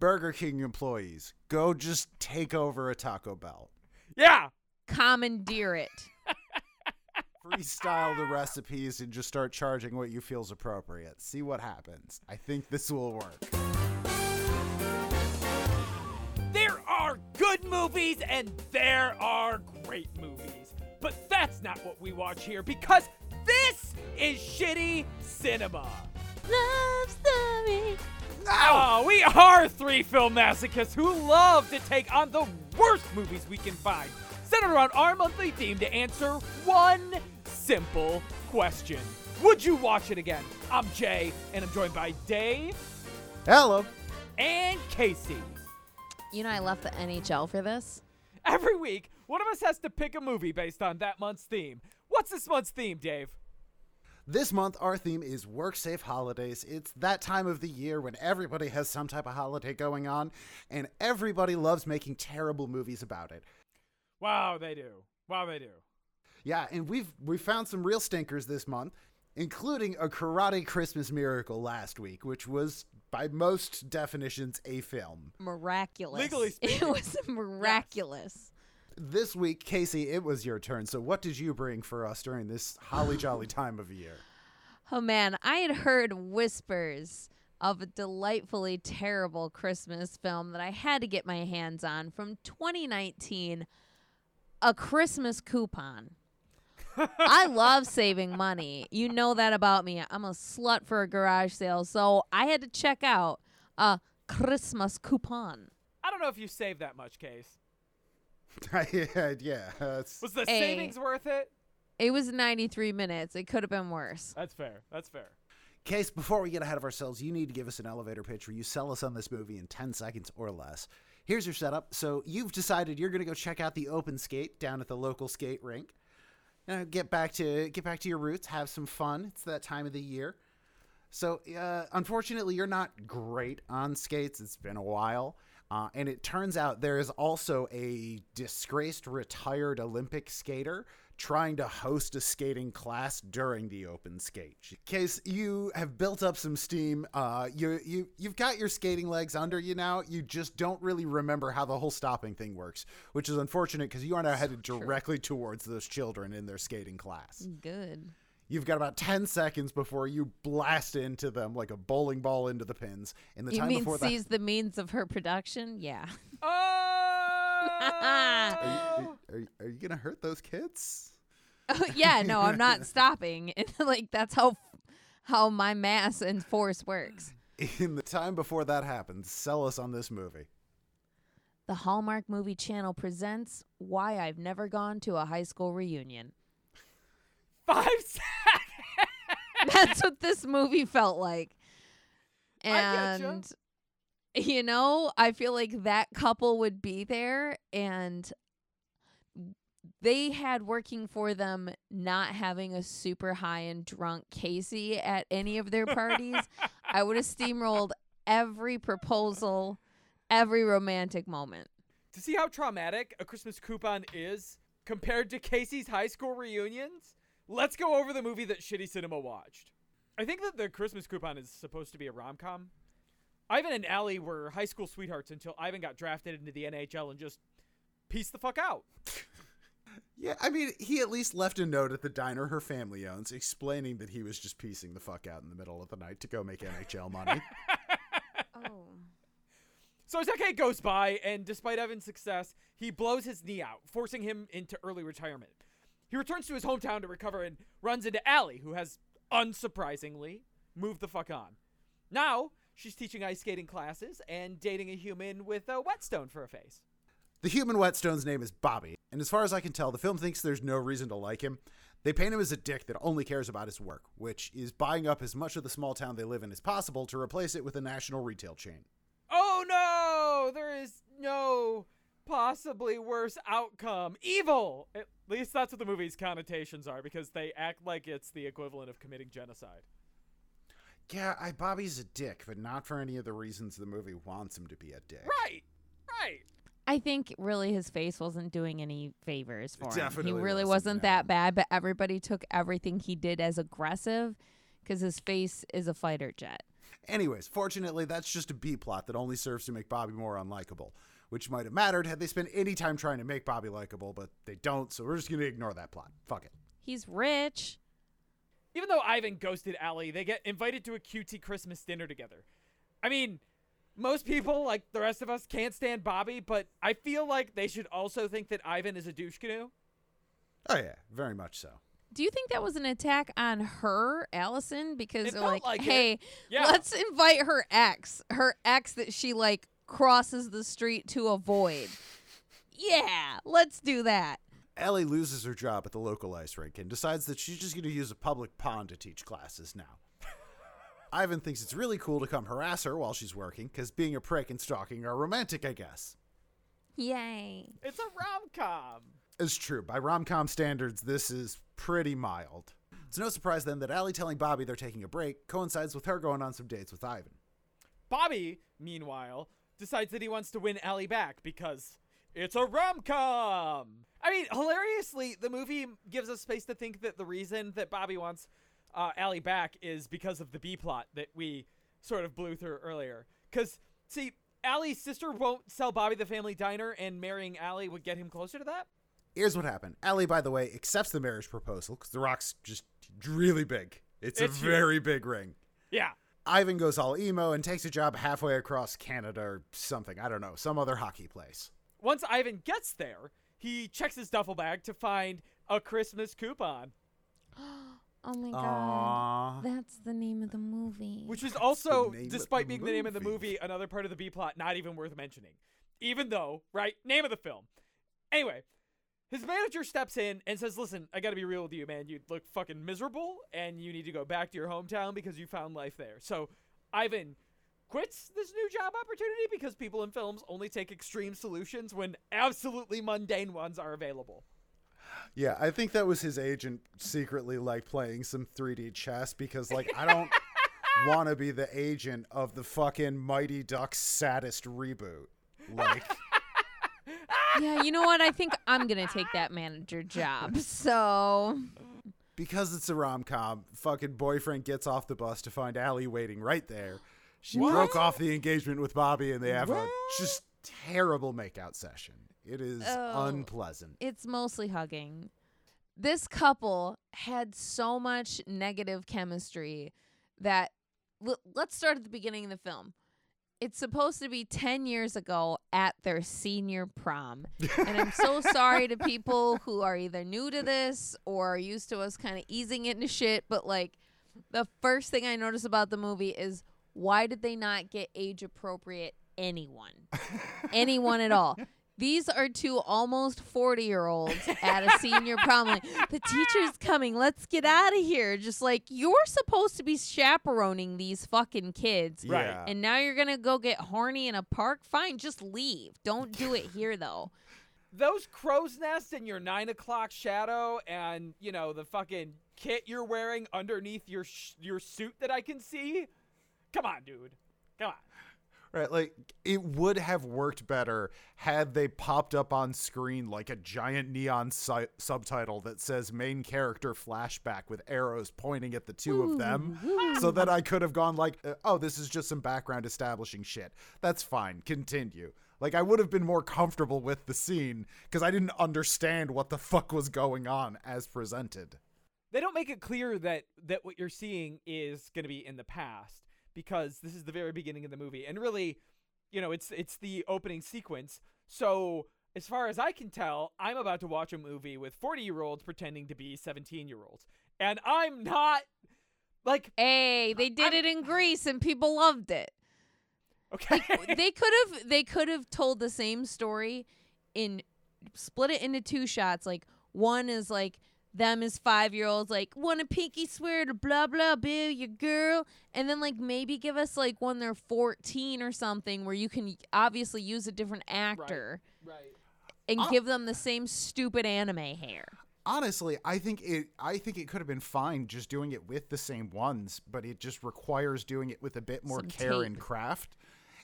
Burger King employees, go just take over a Taco Bell. Yeah. Commandeer it. Freestyle the recipes and just start charging what you feels appropriate. See what happens. I think this will work. There are good movies and there are great movies. But that's not what we watch here because this is shitty cinema. Love story. Oh, we are three film masochists who love to take on the worst movies we can find, centered around our monthly theme to answer one simple question Would you watch it again? I'm Jay, and I'm joined by Dave Hello. and Casey. You know, I left the NHL for this. Every week, one of us has to pick a movie based on that month's theme. What's this month's theme, Dave? This month, our theme is work safe holidays. It's that time of the year when everybody has some type of holiday going on, and everybody loves making terrible movies about it. Wow, they do. Wow, they do. Yeah, and we've we found some real stinkers this month, including a Karate Christmas Miracle last week, which was by most definitions a film. Miraculous. Legally It was miraculous. This week, Casey, it was your turn. So what did you bring for us during this holly jolly time of year? Oh man, I had heard whispers of a delightfully terrible Christmas film that I had to get my hands on from 2019, A Christmas Coupon. I love saving money. You know that about me. I'm a slut for a garage sale, so I had to check out a Christmas Coupon. I don't know if you saved that much, Case. yeah, yeah, Was the Hey. savings worth it? It was 93 minutes. It could have been worse. That's fair. That's fair. Case, before we get ahead of ourselves, you need to give us an elevator pitch where you sell us on this movie in 10 seconds or less. Here's your setup. So, you've decided you're going to go check out the open skate down at the local skate rink. You know, get back to get back to your roots, have some fun. It's that time of the year. So, uh, unfortunately, you're not great on skates. It's been a while. Uh, and it turns out there is also a disgraced retired Olympic skater trying to host a skating class during the open skate. Case you have built up some steam. Uh, you you you've got your skating legs under you now. You just don't really remember how the whole stopping thing works, which is unfortunate because you are now headed directly towards those children in their skating class. Good. You've got about 10 seconds before you blast into them like a bowling ball into the pins. In the You time mean before that, seize the means of her production? Yeah. Oh! are Oh! you, are, you- are you gonna hurt those kids? Oh, yeah, no, I'm not stopping. And like that's how how my mass and force works. In the time before that happens, sell us on this movie. The Hallmark Movie Channel presents Why I've Never Gone to a High School Reunion. Five seconds. That's what this movie felt like. And you know, I feel like that couple would be there and they had working for them not having a super high and drunk Casey at any of their parties. I would have steamrolled every proposal, every romantic moment. to see how traumatic a Christmas coupon is compared to Casey's high school reunions, let's go over the movie that Shitty Cinema watched. I think that the Christmas coupon is supposed to be a rom com. Ivan and Allie were high school sweethearts until Ivan got drafted into the NHL and just pieced the fuck out. Yeah, I mean, he at least left a note at the diner her family owns explaining that he was just piecing the fuck out in the middle of the night to go make NHL money. Oh. So a decade goes by, and despite Evan's success, he blows his knee out, forcing him into early retirement. He returns to his hometown to recover and runs into Allie, who has, unsurprisingly, moved the fuck on. Now, she's teaching ice skating classes and dating a human with a whetstone for a face. the human whetstone's name is Bobby, and as far as I can tell, the film thinks there's no reason to like him. They paint him as a dick that only cares about his work, which is buying up as much of the small town they live in as possible to replace it with a national retail chain. Oh no! There is no possibly worse outcome. Evil! At least that's what the movie's connotations are, because they act like it's the equivalent of committing genocide. Yeah, I, Bobby's a dick, but not for any of the reasons the movie wants him to be a dick. Right! Right! I think really his face wasn't doing any favors for him. definitely He really wasn't, wasn't, that bad, but everybody took everything he did as aggressive because his face is a fighter jet. Anyways, fortunately, that's just a B plot that only serves to make Bobby more unlikable, which might have mattered had they spent any time trying to make Bobby likable, but they don't, so we're just going to ignore that plot. Fuck it. He's rich. Even though Ivan ghosted Allie, they get invited to a QT Christmas dinner together. I mean, most people, like the rest of us, can't stand Bobby, but I feel like they should also think that Ivan is a douche canoe. Oh, yeah, very much so. Do you think that was an attack on her, Allison? Because It they're felt like, like hey, Yeah. let's invite her ex, her ex that she like crosses the street to avoid. Yeah, let's do that. Ellie loses her job at the local ice rink and decides that she's just going to use a public pond to teach classes now. Ivan thinks it's really cool to come harass her while she's working, because being a prick and stalking are romantic, I guess. Yay. It's a rom com. It's true. By rom com standards, this is pretty mild. It's no surprise then that Allie telling Bobby they're taking a break coincides with her going on some dates with Ivan. Bobby, meanwhile, decides that he wants to win Allie back because it's a rom com. I mean, hilariously, the movie gives us space to think that the reason that Bobby wants uh, Allie back is because of the B plot that we sort of blew through earlier. Because, see, Allie's sister won't sell Bobby the family diner, and marrying Allie would get him closer to that. Here's what happened. Allie, by the way, accepts the marriage proposal because the rock's just really big. It's, It's a huge. very big ring. Yeah. Ivan goes all emo and takes a job halfway across Canada or something. I don't know, some other hockey place. Once Ivan gets there, he checks his duffel bag to find a Christmas coupon, Oh my god. Aww. That's the name of the movie. which is also, despite the being the name of the movie. movie, another part of the B plot not even worth mentioning. Even though, right? Name of the film. Anyway, his manager steps in and says, Listen, I gotta be real with you, man. You look fucking miserable, and you need to go back to your hometown because you found life there. So, Ivan quits this new job opportunity because people in films only take extreme solutions when absolutely mundane ones are available. Yeah, I think that was his agent secretly like playing some 3D chess because like I don't want to be the agent of the fucking Mighty Ducks saddest reboot. Like yeah, you know what? I think I'm gonna take that manager job. So because it's a rom-com, fucking boyfriend gets off the bus to find Allie waiting right there. She What? broke off the engagement with Bobby and they have a just terrible makeout session. It is Oh. unpleasant. it's mostly hugging. This couple had so much negative chemistry that l- let's start at the beginning of the film. It's supposed to be 10 years ago at their senior prom. And I'm so sorry to people who are either new to this or are used to us kind of easing into shit, but like the first thing I notice about the movie is why did they not get age appropriate anyone? anyone at all. These are two almost 40 year olds at a senior prom. Like, the teacher's coming. Let's get out of here. Just like, you're supposed to be chaperoning these fucking kids. Right. Yeah. And now you're going to go get horny in a park? Fine, just leave. Don't do it here, though. those crow's nests in your nine o'clock shadow and you know the fucking kit you're wearing underneath your sh- your suit that I can see. Come on, dude. Come on. Right, like it would have worked better had they popped up on screen like a giant neon si- subtitle that says main character flashback with arrows pointing at the two of them so that I could have gone like uh, oh this is just some background establishing shit. That's fine. Continue. Like I would have been more comfortable with the scene cuz I didn't understand what the fuck was going on as presented. They don't make it clear that that what you're seeing is going to be in the past because this is the very beginning of the movie and really, you know, it's it's the opening sequence. So, as far as I can tell, I'm about to watch a movie with 40-year-olds pretending to be 17-year-olds. And I'm not like Hey, they did it in Grease and people loved it. okay. they could have they could have told the same story in split it into two shots like one is like them as five year olds like want a pinky swear to blah blah boo your girl and then like maybe give us like when they're 14 or something where you can obviously use a different actor right. and Ah. give them the same stupid anime hair Honestly, I think it I think it could have been fine just doing it with the same ones, but it just requires doing it with a bit more Some care and craft.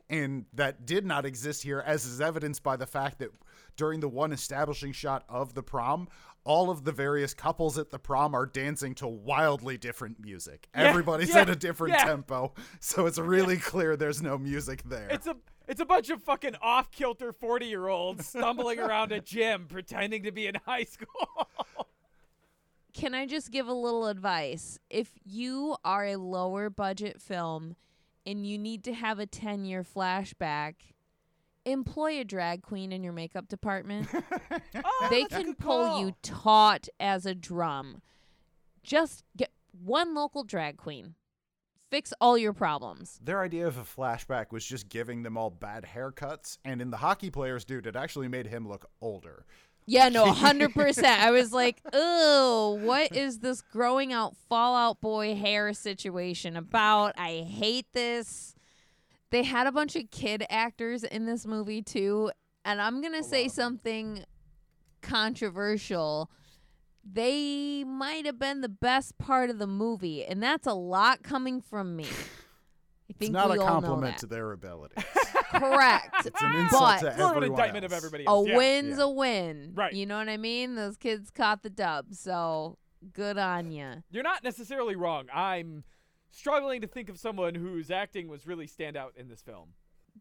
And that did not exist here, as is evidenced by the fact that during the one establishing shot of the prom, all of the various couples at the prom are dancing to wildly different music. Yeah, Everybody's yeah, at a different yeah. tempo, so it's really clear there's no music there. It's a it's a bunch of fucking off kilter forty year olds stumbling around a gym pretending to be in high school. Can I just give a little advice? If you are a lower budget film and you need to have a 10 year flashback, employ a drag queen in your makeup department. Oh, they can good pull you call. taut as a drum. Just get one local drag queen. Fix all your problems. Their idea of a flashback was just giving them all bad haircuts, and in the hockey players dude, it actually made him look older. Yeah, no, 100%. I was like, "Oh, what is this growing out Fall Out Boy hair situation about? I hate this." They had a bunch of kid actors in this movie too, and I'm going to oh, say something controversial. They might have been the best part of the movie, and that's a lot coming from me. I It's think not we a compliment to their ability. Correct. It's an insult But- to It's more an everyone indictment else. of everybody a else. yeah. win's Yeah. a win. Right. You know what I mean? Those kids caught the dub, so good on you. You're not necessarily wrong. I'm struggling to think of someone whose acting was really stand out in this film.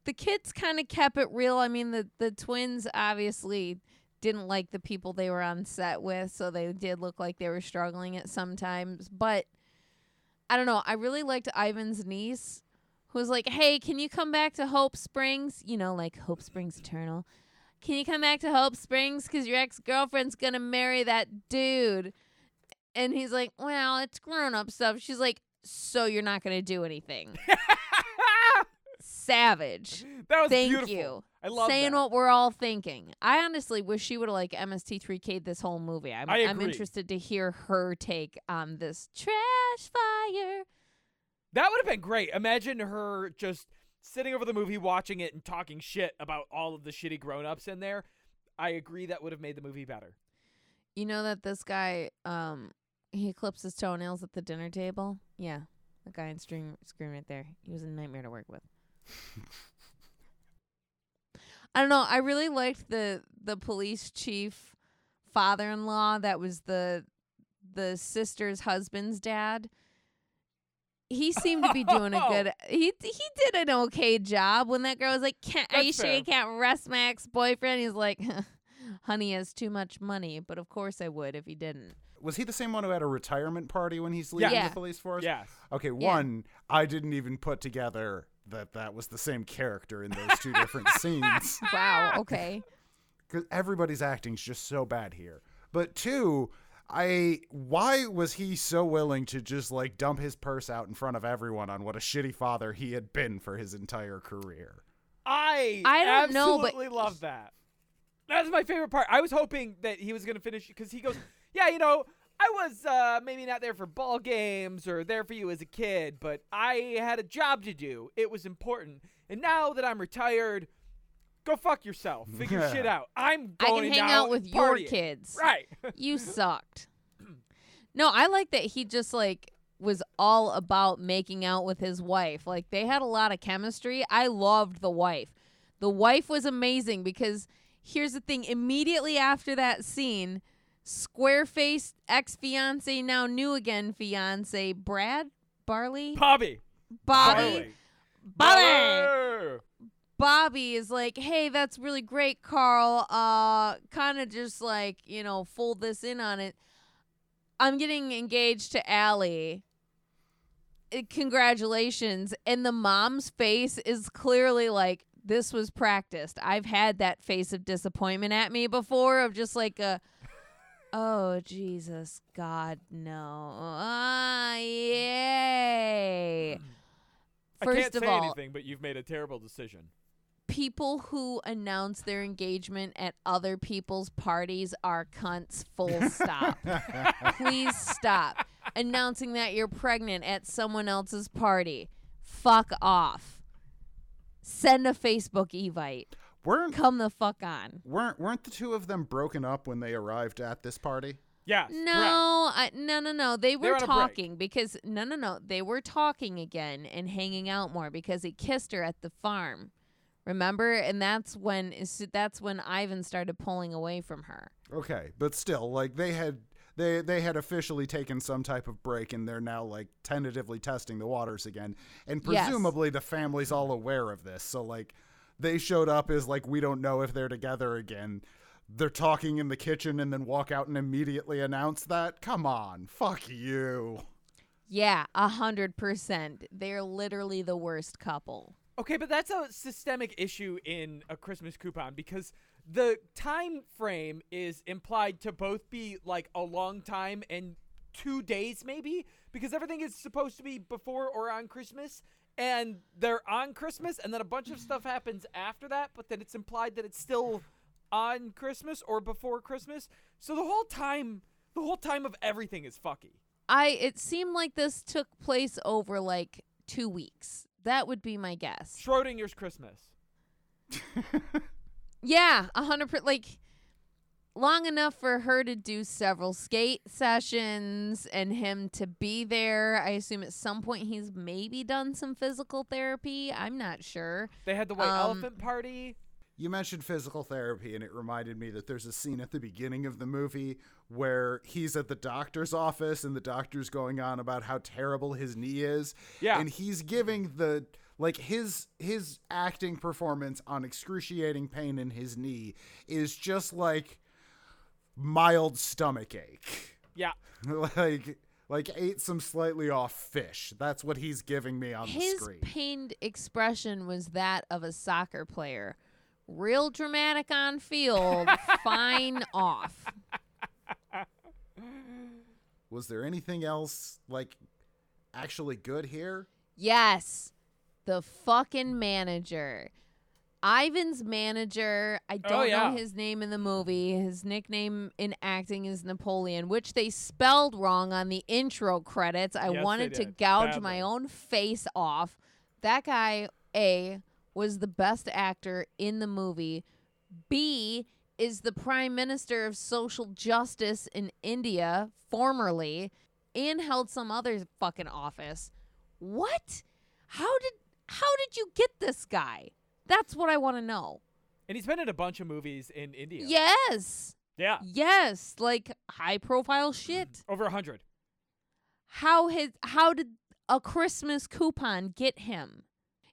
The kids kind of kept it real. I mean, the the twins obviously didn't like the people they were on set with, so they did look like they were struggling at sometimes. But I don't know. I really liked Ivan's niece, who was like, "Hey, can you come back to Hope Springs? You know, like Hope Springs Eternal." Can you come back to Hope Springs? Because your ex girlfriend's going to marry that dude. And he's like, Well, it's grown up stuff. She's like, So you're not going to do anything. Savage. That was Thank beautiful. you. I love Saying that. what we're all thinking. I honestly wish she would have like MST3K'd this whole movie. I'm, I I'm interested to hear her take on this trash fire. That would have been great. Imagine her just sitting over the movie, watching it, and talking shit about all of the shitty grown ups in there. I agree that would have made the movie better. You know that this guy, um, he clips his toenails at the dinner table? Yeah. The guy in screen, screen right there. He was a nightmare to work with. I don't know. I really liked the the police chief father in law that was the the sister's husband's dad. He seemed to be doing a good oh. he he did an okay job when that girl was like, Can't, Are That's you sure fair. you can't arrest my ex boyfriend? He's like Honey has too much money, but of course I would if he didn't. Was he the same one who had a retirement party when he's leaving Yeah. the police force? Yes. Okay, one, I didn't even put together that that was the same character in those two different scenes Wow, okay. because everybody's acting acting's just so bad here. But two, I why was he so willing to just like dump his purse out in front of everyone on what a shitty father he had been for his entire career? I I don't know, but- absolutely love that. That's my favorite part. I was hoping that he was going to finish because he goes, Yeah, you know, I was uh, maybe not there for ball games or there for you as a kid, but I had a job to do. It was important. And now that I'm retired, go fuck yourself. Figure shit out. I'm going. I going can hang out and with your partying. kids. Right. You sucked. No, I like that he just like was all about making out with his wife. Like they had a lot of chemistry. I loved the wife. The wife was amazing because here's the thing immediately after that scene, square faced ex fiance, now new again fiance, Brad Barley? Bobby. Bobby. Barley. Bobby. Barley. Bobby is like, "Hey, that's really great, Carl. Uh kind of just like, you know, fold this in on it. I'm getting engaged to Allie. Uh, Congratulations." And the mom's face is clearly like this was practiced. I've had that face of disappointment at me before of just like a Oh Jesus God no. Ah yay. First I can't of say all, anything, but you've made a terrible decision. People who announce their engagement at other people's parties are cunts full stop. Please stop announcing that you're pregnant at someone else's party. Fuck off. Send a facebook evite. Weren't come the fuck on. weren't weren't the two of them broken up when they arrived at this party? yeah. no I, no no no. They were on a break. talking because no no no. They were talking again and hanging out more because he kissed her at the farm Remember? And that's when is that's when Ivan started pulling away from her. Okay, but still, like they had they they had officially taken some type of break and they're now like tentatively testing the waters again. And Yes. presumably the family's all aware of this. So like they showed up as like we don't know if they're together again. They're talking in the kitchen and then walk out and immediately announce that. Come on, fuck you. Yeah, a hundred percent. They're literally the worst couple. Okay, but that's a systemic issue in a Christmas coupon because the time frame is implied to both be like a long time and two days maybe because everything is supposed to be before or on Christmas and they're on Christmas and then a bunch of stuff happens after that, but then it's implied that it's still on Christmas or before Christmas. So the whole time the whole time of everything is fucky. I it seemed like this took place over like two weeks. That would be my guess. Schrodinger's Christmas. Yeah, a hundred percent. Like long enough for her to do several skate sessions and him to be there. I assume at some point he's maybe done some physical therapy. I'm not sure. They had the white Um, elephant party. You mentioned physical therapy, and it reminded me that there's a scene at the beginning of the movie where he's at the doctor's office, and the doctor's going on about how terrible his knee is. Yeah. and he's giving the like his his acting performance on excruciating pain in his knee is just like mild stomach ache, Yeah. like like ate some slightly off fish. That's what he's giving me on the His screen. pained expression was that of a soccer player. Real dramatic on field, fine off. Was there anything else like actually good here? Yes, the fucking manager. Ivan's manager, I oh, don't Oh, yeah. know his name in the movie. His nickname in acting is Napoleon, which they spelled wrong on the intro credits. I Yes, wanted to did. gouge my own face off. That guy, A, was the best actor in the movie. B, is the prime minister of social justice in India, formerly, and held some other fucking office. What? How did how did you get this guy? That's what I want to know. And he's been in a bunch of movies in India. Yes. Yeah. Yes, like high profile mm-hmm. shit. Over a hundred. How his how did a Christmas coupon get him?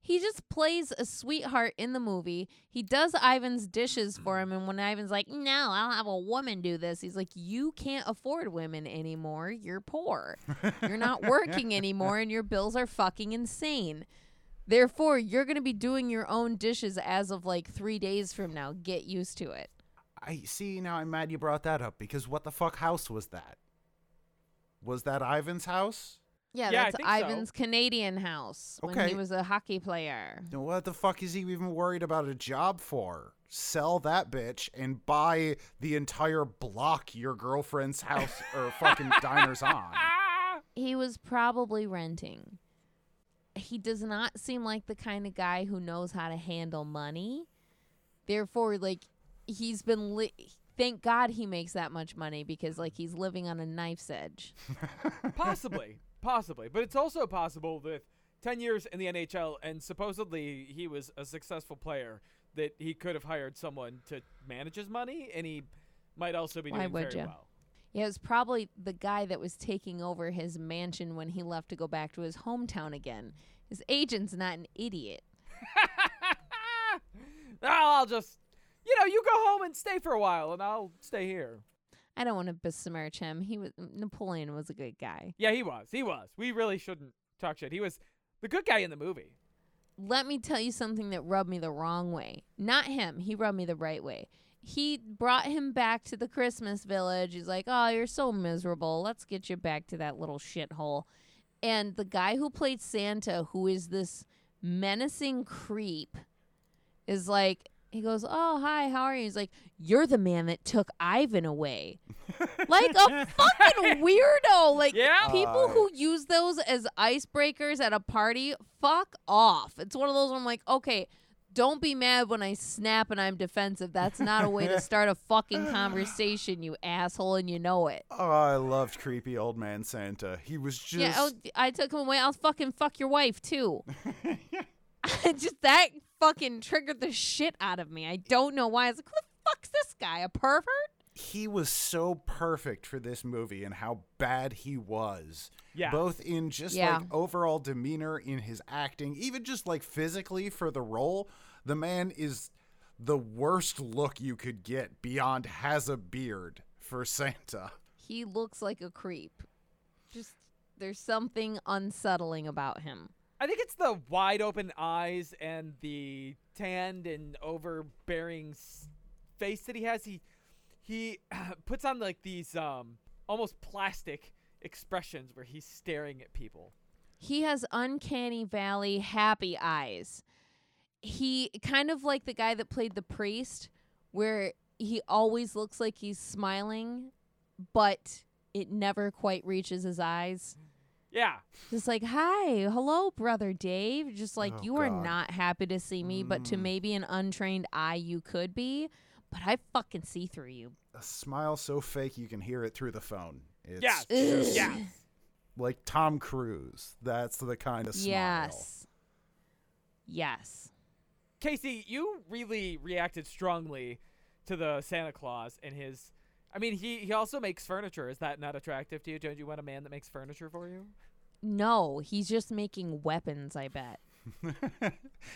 He just plays a sweetheart in the movie. He does Ivan's dishes for him and when Ivan's like, "No, I'll have a woman do this." He's like, "You can't afford women anymore. You're poor. You're not working anymore and your bills are fucking insane." Therefore, you're going to be doing your own dishes as of like 3 days from now. Get used to it. I see now I'm mad you brought that up because what the fuck house was that? Was that Ivan's house? Yeah, Yeah, I that's think so. Ivan's Canadian house when Okay. he was a hockey player. Then what the fuck is he even worried about a job for? Sell that bitch and buy the entire block your girlfriend's house or fucking diner's on. He was probably renting. He does not seem like the kind of guy who knows how to handle money. Therefore, like he's been li- thank God he makes that much money because like he's living on a knife's edge. Possibly. Possibly. But it's also possible with 10 years in the NHL and supposedly he was a successful player that he could have hired someone to manage his money and he might also be Why doing would very ya? well. Yeah, it was probably the guy that was taking over his mansion when he left to go back to his hometown again. His agent's not an idiot. I'll just, you know, you go home and stay for a while and I'll stay here. I don't want to besmirch him. He was Napoleon was a good guy. Yeah, he was. He was. We really shouldn't talk shit. He was the good guy in the movie. Let me tell you something that rubbed me the wrong way. Not him. He rubbed me the right way. He brought him back to the Christmas village. He's like, "Oh, you're so miserable. Let's get you back to that little shithole." And the guy who played Santa, who is this menacing creep, is like, he goes, "Oh, hi, how are you?" He's like, "You're the man that took Ivan away." like a fucking weirdo. Like Yeah. people Uh, who use those as icebreakers at a party, fuck off. It's one of those where I'm like, okay, don't be mad when I snap and I'm defensive. That's not a way to start a fucking conversation, you asshole, and you know it. Oh, I loved creepy old man Santa. He was just Yeah, oh, I took him away. I'll fucking fuck your wife too. just that fucking triggered the shit out of me. I don't know why. I was like, who the fuck's this guy? A pervert? he was so perfect for this movie and how bad he was. Yeah. Both in just Yeah. like overall demeanor in his acting, even just like physically for the role. The man is the worst look you could get beyond has a beard for Santa. He looks like a creep. Just there's something unsettling about him. I think it's the wide open eyes and the tanned and overbearing face that he has. He he puts on like these um almost plastic expressions where he's staring at people. He has uncanny valley happy eyes. He kind of like the guy that played the priest where he always looks like he's smiling but it never quite reaches his eyes. Yeah. Just like, "Hi, hello brother Dave." Just like Oh, you are God. not happy to see me, but to Mm. maybe an untrained eye you could be, but I fucking see through you. A smile so fake you can hear it through the phone. It's Yes. just Yeah. like Tom Cruise. That's the kind of smile. Yes. Yes. Casey, you really reacted strongly to the Santa Claus and his. I mean, he he also makes furniture. Is that not attractive to you? Don't you want a man that makes furniture for you? No, he's just making weapons, I bet.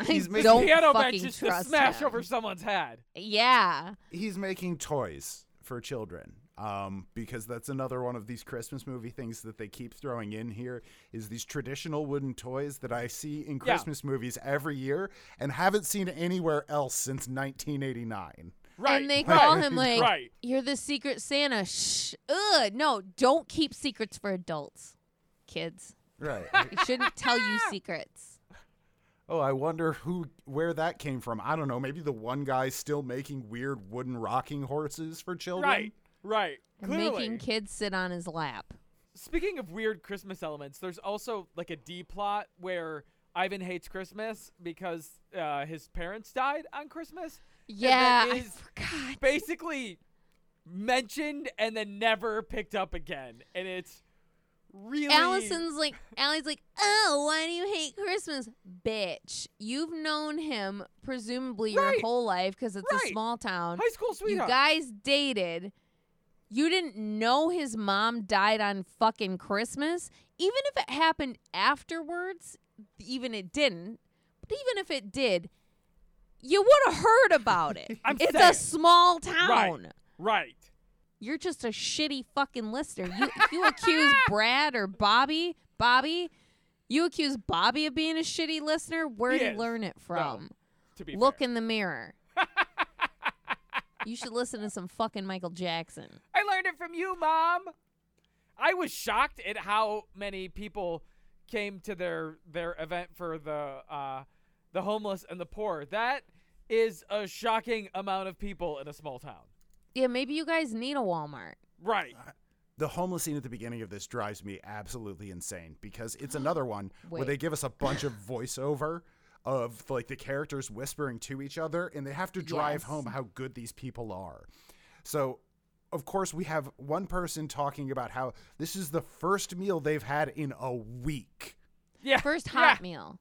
He's I making- don't Piano fucking benches to trust smash him. over someone's head. Yeah. he's making toys for children um, because that's another one of these christmas movie things that they keep throwing in here is these traditional wooden toys that i see in Yeah. christmas movies every year and haven't seen anywhere else since 1989 Right. and they right, call him like, right. "You're the secret Santa." Shh. Ugh. No, don't keep secrets for adults, kids. right We shouldn't tell you secrets. oh i wonder who where that came from i don't know maybe the one guy still making weird wooden rocking horses for children Right. Right. And Clearly. making kids sit on his lap. Speaking of weird Christmas elements, there's also like a D plot where Ivan hates Christmas because uh, his parents died on Christmas. Yeah, I forgot. Basically mentioned and then never picked up again, and it's really Allison's like, Allie's like, oh, why do you hate Christmas, bitch? You've known him presumably your Right. whole life because it's Right. a small town. high school sweetheart. You guys dated. You didn't know his mom died on fucking Christmas. Even if it happened afterwards, even it didn't. But even if it did, you would have heard about it. I'm it's saying. a small town. right. right. You're just a shitty fucking listener. You you accuse Brad or Bobby, Bobby, you accuse Bobby of being a shitty listener. Where He you learn it from? To be Look fair. in the mirror. you should listen to some fucking Michael Jackson. I learned it from you, mom. I was shocked at how many people came to their their event for the uh, the homeless and the poor. That is a shocking amount of people in a small town. Yeah, maybe you guys need a Walmart. Right. Uh, the homeless scene at the beginning of this drives me absolutely insane because it's another one where they give us a bunch of voiceover of like the characters whispering to each other and they have to drive Yes. home how good these people are. So of course we have one person talking about how this is the first meal they've had in a week. Yeah. First yeah. hot meal.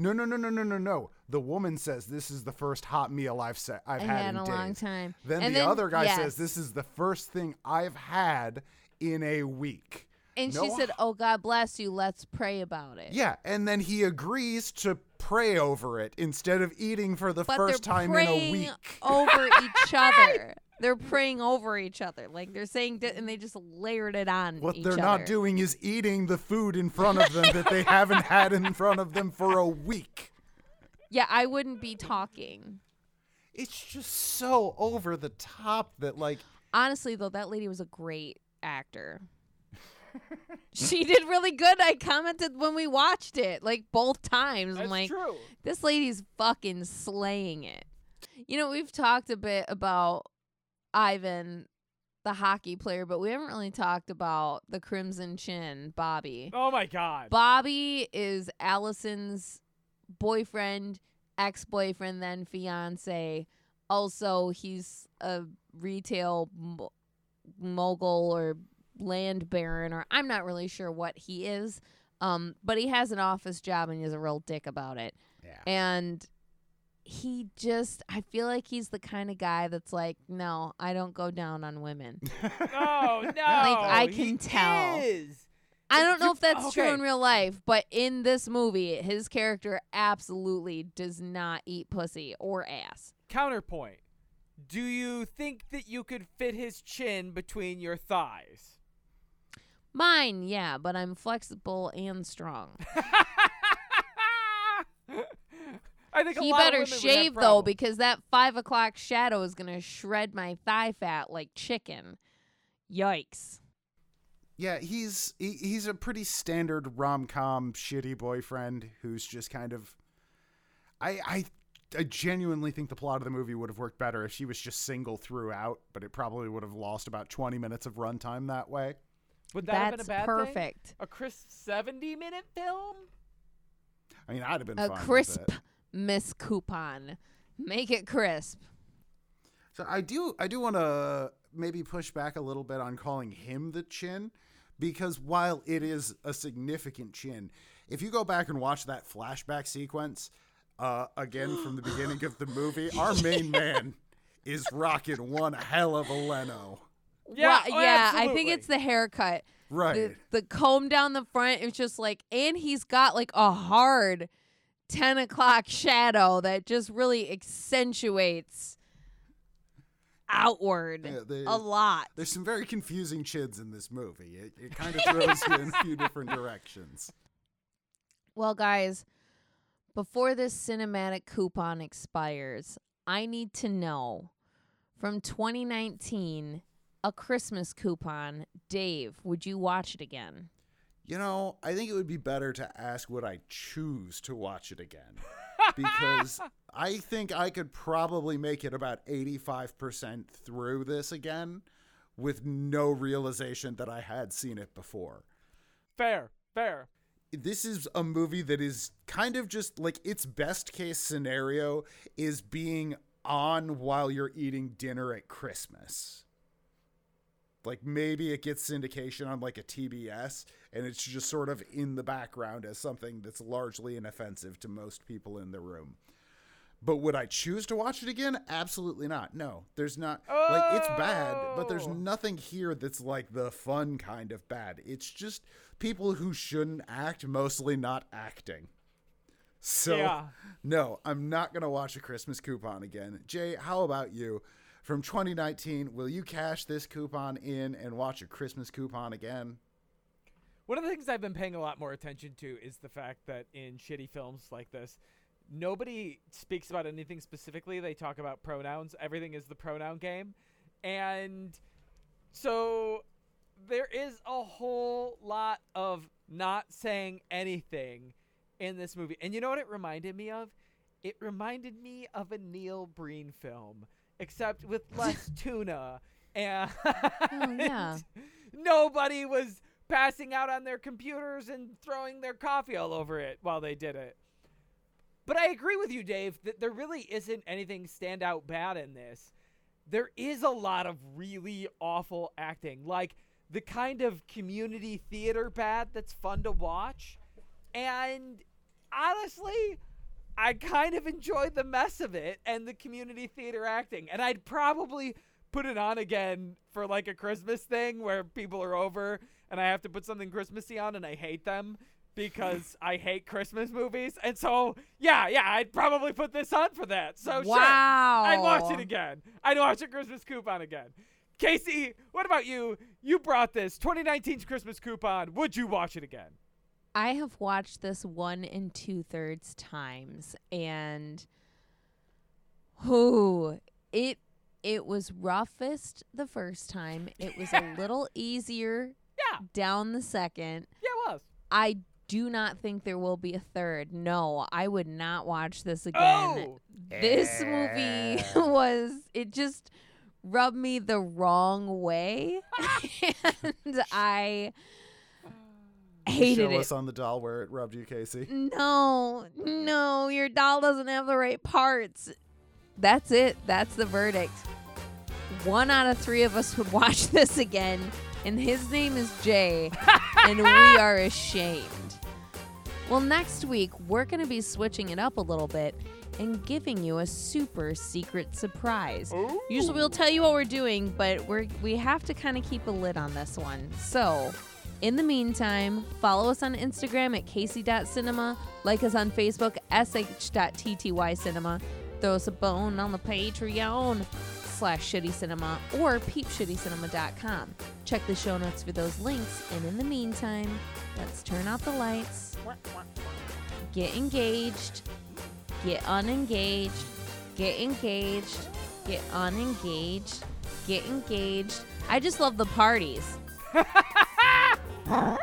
No, no, no, no, no, no, no. The woman says this is the first hot meal I've sa- I've I had, had in a long time. Then And the then- other guy yes. says this is the first thing I've had in a week. And No she said, "Oh God bless you. Let's pray about it." Yeah, and then he agrees to pray over it instead of eating for the but first time in a week. over each other. They're praying over each other, like they're saying, di- and they just layered it on. What each they're other. not doing is eating the food in front of them that they haven't had in front of them for a week. Yeah, I wouldn't be talking. It's just so over the top that like Honestly, though, that lady was a great actor. she did really good. I commented when we watched it, like both times. That's I'm like, true. this lady's fucking slaying it. You know, we've talked a bit about Ivan, the hockey player, but we haven't really talked about the Crimson Chin, Bobby. Oh my god. Bobby is Allison's boyfriend, ex boyfriend, then fiance. Also, he's a retail mo- mogul or land baron, or I'm not really sure what he is. Um, but he has an office job and he's a real dick about it. yeah. And he just I feel like he's the kind of guy that's like, no, I don't go down on women. Oh no! Like I he can tell. is. I don't know if that's true in real life, but in this movie, his character absolutely does not eat pussy or ass. Counterpoint. Do you think that you could fit his chin between your thighs? Mine, yeah, but I'm flexible and strong. I think a he lot of better women shave though, because that five o'clock shadow is gonna shred my thigh fat like chicken. Yikes. Yeah, he's he, he's a pretty standard rom com shitty boyfriend who's just kind of. I I I genuinely think the plot of the movie would have worked better if she was just single throughout, but it probably would have lost about twenty minutes of runtime that way. Would that have been a bad thing? perfect. A crisp seventy-minute film? I mean, I'd have been A fine with crisp it. Miss Coupon. Make it crisp. So I do I do want to maybe push back a little bit on calling him the chin because while it is a significant chin, if you go back and watch that flashback sequence uh, again from the beginning of the movie, our main man is rocking one hell of a Leno. Yeah, Well, oh, yeah, I think it's the haircut. Right. The, the comb down the front, it's just like, and he's got like a hard 10 o'clock shadow that just really accentuates outward Yeah, they- a lot. There's some very confusing chins in this movie. It, it kind of throws you in a few different directions. Well, guys, before this cinematic coupon expires, I need to know from 2019 a Christmas coupon. Dave, would you watch it again? You know, I think it would be better to ask would I choose to watch it again. because I think I could probably make it about 85% through this again with no realization that I had seen it before. fair, fair. This is a movie that is kind of just like its best case scenario is being on while you're eating dinner at Christmas. Like maybe it gets syndication on like a TBS and it's just sort of in the background as something that's largely inoffensive to most people in the room. But would I choose to watch it again? Absolutely not. No, there's not. Like, it's bad, but there's Oh. nothing here that's like the fun kind of bad. It's just people who shouldn't act mostly not acting. So, Yeah. no, I'm not going to watch a Christmas coupon again. Jay, how about you? From 2019, will you cash this coupon in and watch a Christmas coupon again? One of the things I've been paying a lot more attention to is the fact that in shitty films like this, nobody speaks about anything specifically. They talk about pronouns. Everything is the pronoun game. And so there is a whole lot of not saying anything in this movie. And you know what it reminded me of? It reminded me of a Neil Breen film, except with less tuna. And Oh, yeah. nobody was passing out on their computers and throwing their coffee all over it while they did it. But I agree with you, Dave, that there really isn't anything standout bad in this. There is a lot of really awful acting, like the kind of community theater bad that's fun to watch. And honestly, I kind of enjoyed the mess of it and the community theater acting. And I'd probably put it on again for like a Christmas thing where people are over and I have to put something Christmassy on and I hate them because I hate Christmas movies. And so, yeah, yeah, I'd probably put this on for that. So, sure. wow. I'd watch it again. I'd watch a Christmas coupon again. Casey, what about you? You brought this 2019's Christmas coupon. Would you watch it again? I have watched this one and two thirds times, and who it it was roughest the first time. It was a little easier Yeah, down the second. yeah, it was. I do not think there will be a third. No, I would not watch this oh! again. Oh, This movie eh. was it just rubbed me the wrong way, and I hated Show it. us on the doll where it rubbed you, Casey. No, no, your doll doesn't have the right parts. That's it. That's the verdict. One out of three of us would watch this again, and his name is Jay, and we are ashamed. Well, next week, we're going to be switching it up a little bit and giving you a super secret surprise. Usually we'll tell you what we're doing, but we're we have to kind of keep a lid on this one. So, in the meantime, follow us on Instagram at casey.cinema, like us on Facebook, sh.ttycinema, throw us a bone on the Patreon slash shitty cinema or peepshittycinema.com. Check the show notes for those links, and in the meantime, let's turn out the lights, get engaged, get unengaged, get engaged, get unengaged, get engaged. I just love the parties. Huh?